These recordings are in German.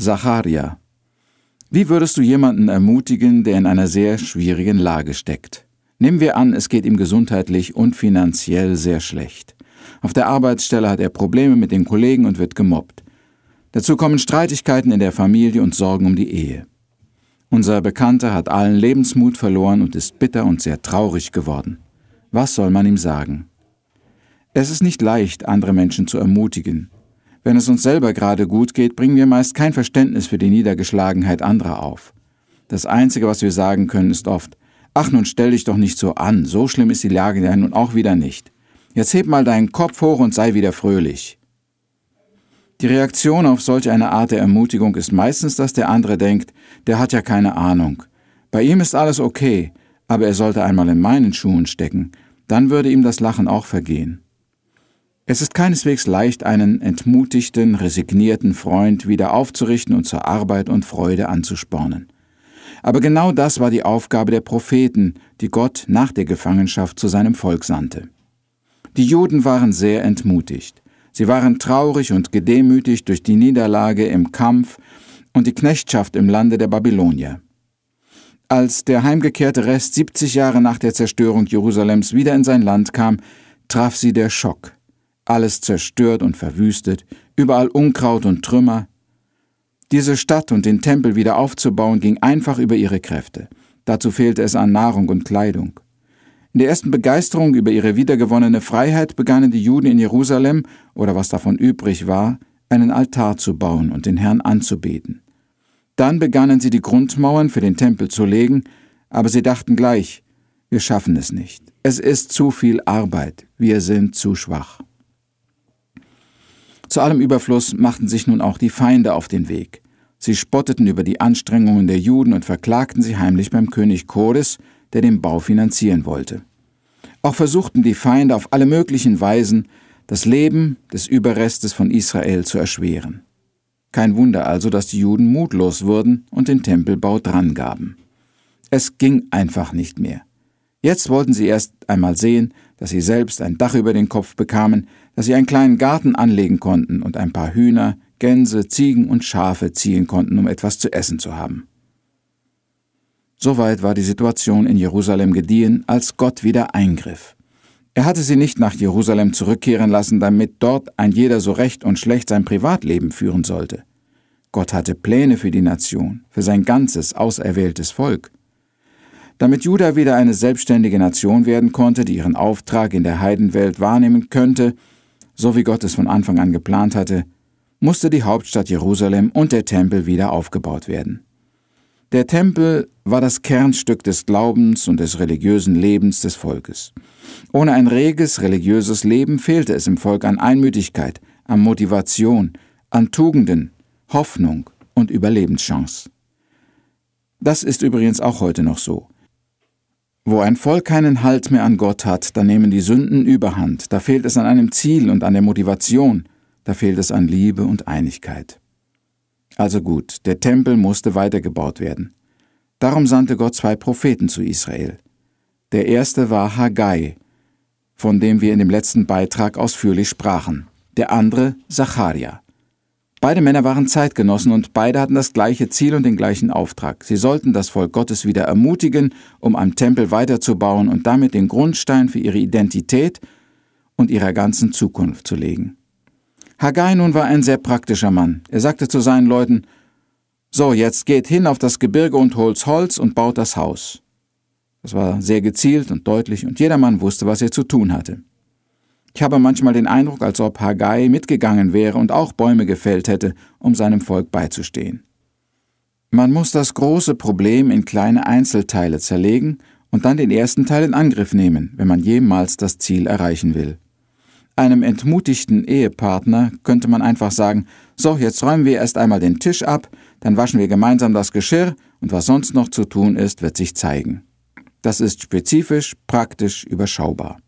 Zacharia. Wie würdest du jemanden ermutigen, der in einer sehr schwierigen Lage steckt? Nehmen wir an, es geht ihm gesundheitlich und finanziell sehr schlecht. Auf der Arbeitsstelle hat er Probleme mit den Kollegen und wird gemobbt. Dazu kommen Streitigkeiten in der Familie und Sorgen um die Ehe. Unser Bekannter hat allen Lebensmut verloren und ist bitter und sehr traurig geworden. Was soll man ihm sagen? Es ist nicht leicht, andere Menschen zu ermutigen. Wenn es uns selber gerade gut geht, bringen wir meist kein Verständnis für die Niedergeschlagenheit anderer auf. Das Einzige, was wir sagen können, ist oft, ach nun stell dich doch nicht so an, so schlimm ist die Lage ja nun auch wieder nicht. Jetzt heb mal deinen Kopf hoch und sei wieder fröhlich. Die Reaktion auf solch eine Art der Ermutigung ist meistens, dass der andere denkt, der hat ja keine Ahnung. Bei ihm ist alles okay, aber er sollte einmal in meinen Schuhen stecken, dann würde ihm das Lachen auch vergehen. Es ist keineswegs leicht, einen entmutigten, resignierten Freund wieder aufzurichten und zur Arbeit und Freude anzuspornen. Aber genau das war die Aufgabe der Propheten, die Gott nach der Gefangenschaft zu seinem Volk sandte. Die Juden waren sehr entmutigt. Sie waren traurig und gedemütigt durch die Niederlage im Kampf und die Knechtschaft im Lande der Babylonier. Als der heimgekehrte Rest 70 Jahre nach der Zerstörung Jerusalems wieder in sein Land kam, traf sie der Schock alles zerstört und verwüstet, überall Unkraut und Trümmer. Diese Stadt und den Tempel wieder aufzubauen ging einfach über ihre Kräfte. Dazu fehlte es an Nahrung und Kleidung. In der ersten Begeisterung über ihre wiedergewonnene Freiheit begannen die Juden in Jerusalem, oder was davon übrig war, einen Altar zu bauen und den Herrn anzubeten. Dann begannen sie die Grundmauern für den Tempel zu legen, aber sie dachten gleich, wir schaffen es nicht. Es ist zu viel Arbeit, wir sind zu schwach. Zu allem Überfluss machten sich nun auch die Feinde auf den Weg. Sie spotteten über die Anstrengungen der Juden und verklagten sie heimlich beim König Chodes, der den Bau finanzieren wollte. Auch versuchten die Feinde auf alle möglichen Weisen, das Leben des Überrestes von Israel zu erschweren. Kein Wunder also, dass die Juden mutlos wurden und den Tempelbau drangaben. Es ging einfach nicht mehr. Jetzt wollten sie erst einmal sehen, dass sie selbst ein Dach über den Kopf bekamen, dass sie einen kleinen Garten anlegen konnten und ein paar Hühner, Gänse, Ziegen und Schafe ziehen konnten, um etwas zu essen zu haben. Soweit war die Situation in Jerusalem gediehen, als Gott wieder eingriff. Er hatte sie nicht nach Jerusalem zurückkehren lassen, damit dort ein jeder so recht und schlecht sein Privatleben führen sollte. Gott hatte Pläne für die Nation, für sein ganzes auserwähltes Volk. Damit Juda wieder eine selbstständige Nation werden konnte, die ihren Auftrag in der Heidenwelt wahrnehmen könnte, so wie Gott es von Anfang an geplant hatte, musste die Hauptstadt Jerusalem und der Tempel wieder aufgebaut werden. Der Tempel war das Kernstück des Glaubens und des religiösen Lebens des Volkes. Ohne ein reges religiöses Leben fehlte es im Volk an Einmütigkeit, an Motivation, an Tugenden, Hoffnung und Überlebenschance. Das ist übrigens auch heute noch so. Wo ein Volk keinen Halt mehr an Gott hat, da nehmen die Sünden überhand, da fehlt es an einem Ziel und an der Motivation, da fehlt es an Liebe und Einigkeit. Also gut, der Tempel musste weitergebaut werden. Darum sandte Gott zwei Propheten zu Israel. Der erste war Haggai, von dem wir in dem letzten Beitrag ausführlich sprachen, der andere Zacharia. Beide Männer waren Zeitgenossen und beide hatten das gleiche Ziel und den gleichen Auftrag. Sie sollten das Volk Gottes wieder ermutigen, um am Tempel weiterzubauen und damit den Grundstein für ihre Identität und ihrer ganzen Zukunft zu legen. Haggai nun war ein sehr praktischer Mann. Er sagte zu seinen Leuten, so, jetzt geht hin auf das Gebirge und holt Holz und baut das Haus. Das war sehr gezielt und deutlich und jedermann wusste, was er zu tun hatte. Ich habe manchmal den Eindruck, als ob Haggai mitgegangen wäre und auch Bäume gefällt hätte, um seinem Volk beizustehen. Man muss das große Problem in kleine Einzelteile zerlegen und dann den ersten Teil in Angriff nehmen, wenn man jemals das Ziel erreichen will. Einem entmutigten Ehepartner könnte man einfach sagen, so, jetzt räumen wir erst einmal den Tisch ab, dann waschen wir gemeinsam das Geschirr und was sonst noch zu tun ist, wird sich zeigen. Das ist spezifisch, praktisch, überschaubar.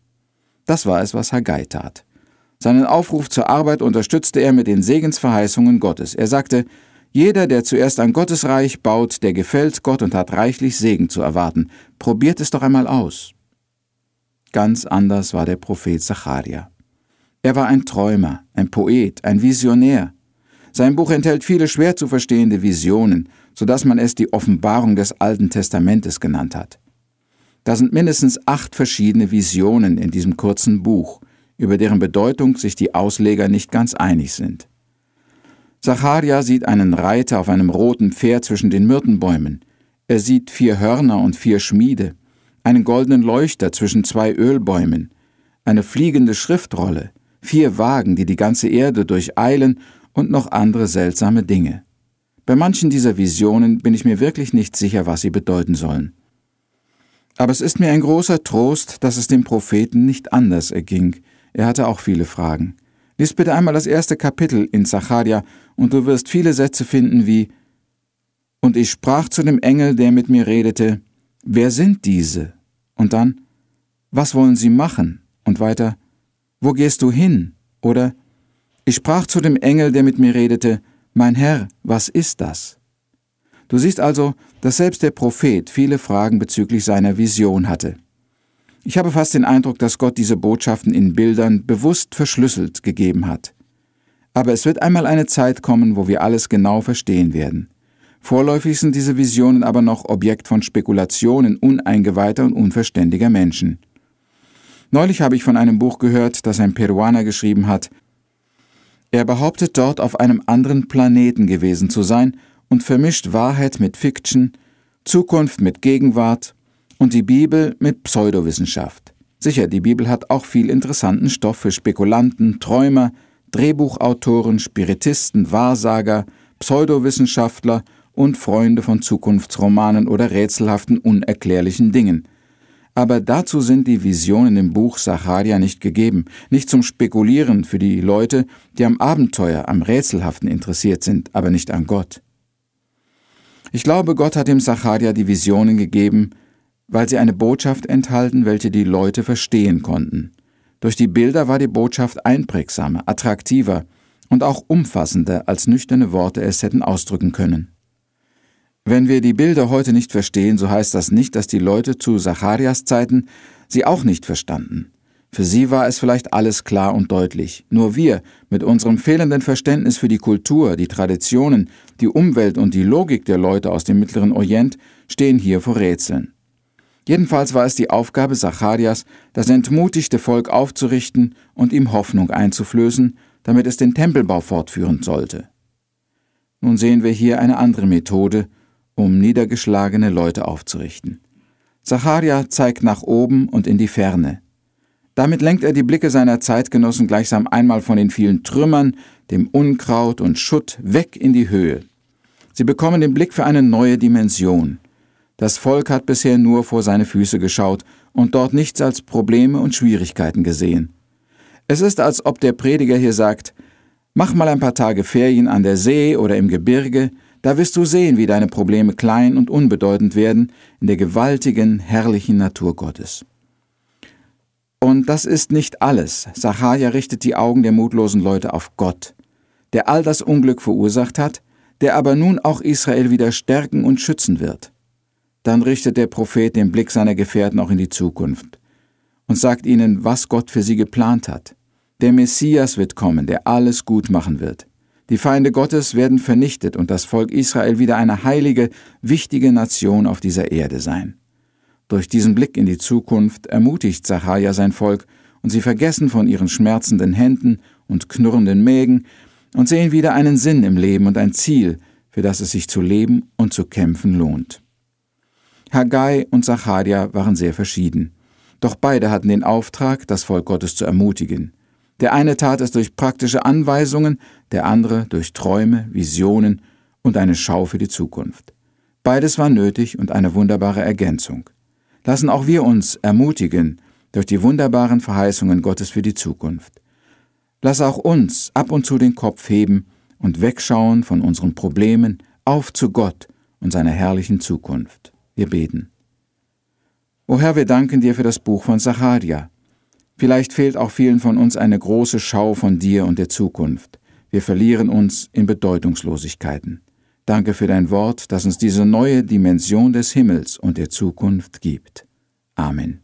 Das war es, was Haggai tat. Seinen Aufruf zur Arbeit unterstützte er mit den Segensverheißungen Gottes. Er sagte, jeder, der zuerst ein Gottesreich baut, der gefällt Gott und hat reichlich Segen zu erwarten. Probiert es doch einmal aus. Ganz anders war der Prophet Zacharia. Er war ein Träumer, ein Poet, ein Visionär. Sein Buch enthält viele schwer zu verstehende Visionen, so dass man es die Offenbarung des Alten Testamentes genannt hat. Da sind mindestens acht verschiedene Visionen in diesem kurzen Buch, über deren Bedeutung sich die Ausleger nicht ganz einig sind. Zacharia sieht einen Reiter auf einem roten Pferd zwischen den Myrtenbäumen. Er sieht vier Hörner und vier Schmiede, einen goldenen Leuchter zwischen zwei Ölbäumen, eine fliegende Schriftrolle, vier Wagen, die die ganze Erde durcheilen und noch andere seltsame Dinge. Bei manchen dieser Visionen bin ich mir wirklich nicht sicher, was sie bedeuten sollen. Aber es ist mir ein großer Trost, dass es dem Propheten nicht anders erging. Er hatte auch viele Fragen. Lies bitte einmal das erste Kapitel in Zacharia und du wirst viele Sätze finden wie Und ich sprach zu dem Engel, der mit mir redete, Wer sind diese? Und dann, Was wollen sie machen? Und weiter, Wo gehst du hin? Oder Ich sprach zu dem Engel, der mit mir redete, Mein Herr, was ist das? Du siehst also, dass selbst der Prophet viele Fragen bezüglich seiner Vision hatte. Ich habe fast den Eindruck, dass Gott diese Botschaften in Bildern bewusst verschlüsselt gegeben hat. Aber es wird einmal eine Zeit kommen, wo wir alles genau verstehen werden. Vorläufig sind diese Visionen aber noch Objekt von Spekulationen uneingeweihter und unverständiger Menschen. Neulich habe ich von einem Buch gehört, das ein Peruaner geschrieben hat. Er behauptet dort auf einem anderen Planeten gewesen zu sein und vermischt Wahrheit mit Fiction, Zukunft mit Gegenwart und die Bibel mit Pseudowissenschaft. Sicher, die Bibel hat auch viel interessanten Stoff für Spekulanten, Träumer, Drehbuchautoren, Spiritisten, Wahrsager, Pseudowissenschaftler und Freunde von Zukunftsromanen oder rätselhaften, unerklärlichen Dingen. Aber dazu sind die Visionen im Buch Sacharia nicht gegeben, nicht zum Spekulieren für die Leute, die am Abenteuer, am Rätselhaften interessiert sind, aber nicht an Gott. Ich glaube, Gott hat dem Sacharia die Visionen gegeben, weil sie eine Botschaft enthalten, welche die Leute verstehen konnten. Durch die Bilder war die Botschaft einprägsamer, attraktiver und auch umfassender, als nüchterne Worte es hätten ausdrücken können. Wenn wir die Bilder heute nicht verstehen, so heißt das nicht, dass die Leute zu Zacharias Zeiten sie auch nicht verstanden. Für sie war es vielleicht alles klar und deutlich. Nur wir, mit unserem fehlenden Verständnis für die Kultur, die Traditionen, die Umwelt und die Logik der Leute aus dem Mittleren Orient, stehen hier vor Rätseln. Jedenfalls war es die Aufgabe Zacharias, das entmutigte Volk aufzurichten und ihm Hoffnung einzuflößen, damit es den Tempelbau fortführen sollte. Nun sehen wir hier eine andere Methode, um niedergeschlagene Leute aufzurichten. Zacharia zeigt nach oben und in die Ferne. Damit lenkt er die Blicke seiner Zeitgenossen gleichsam einmal von den vielen Trümmern, dem Unkraut und Schutt weg in die Höhe. Sie bekommen den Blick für eine neue Dimension – das Volk hat bisher nur vor seine Füße geschaut und dort nichts als Probleme und Schwierigkeiten gesehen. Es ist, als ob der Prediger hier sagt, mach mal ein paar Tage Ferien an der See oder im Gebirge, da wirst du sehen, wie deine Probleme klein und unbedeutend werden in der gewaltigen, herrlichen Natur Gottes. Und das ist nicht alles. Sachaja richtet die Augen der mutlosen Leute auf Gott, der all das Unglück verursacht hat, der aber nun auch Israel wieder stärken und schützen wird. Dann richtet der Prophet den Blick seiner Gefährten auch in die Zukunft und sagt ihnen, was Gott für sie geplant hat. Der Messias wird kommen, der alles gut machen wird. Die Feinde Gottes werden vernichtet und das Volk Israel wieder eine heilige, wichtige Nation auf dieser Erde sein. Durch diesen Blick in die Zukunft ermutigt Zachariah sein Volk, und sie vergessen von ihren schmerzenden Händen und knurrenden Mägen und sehen wieder einen Sinn im Leben und ein Ziel, für das es sich zu leben und zu kämpfen lohnt. Haggai und Zacharia waren sehr verschieden. Doch beide hatten den Auftrag, das Volk Gottes zu ermutigen. Der eine tat es durch praktische Anweisungen, der andere durch Träume, Visionen und eine Schau für die Zukunft. Beides war nötig und eine wunderbare Ergänzung. Lassen auch wir uns ermutigen durch die wunderbaren Verheißungen Gottes für die Zukunft. Lass auch uns ab und zu den Kopf heben und wegschauen von unseren Problemen auf zu Gott und seiner herrlichen Zukunft. Wir beten. O Herr, wir danken dir für das Buch von Sacharia. Vielleicht fehlt auch vielen von uns eine große Schau von dir und der Zukunft. Wir verlieren uns in Bedeutungslosigkeiten. Danke für dein Wort, das uns diese neue Dimension des Himmels und der Zukunft gibt. Amen.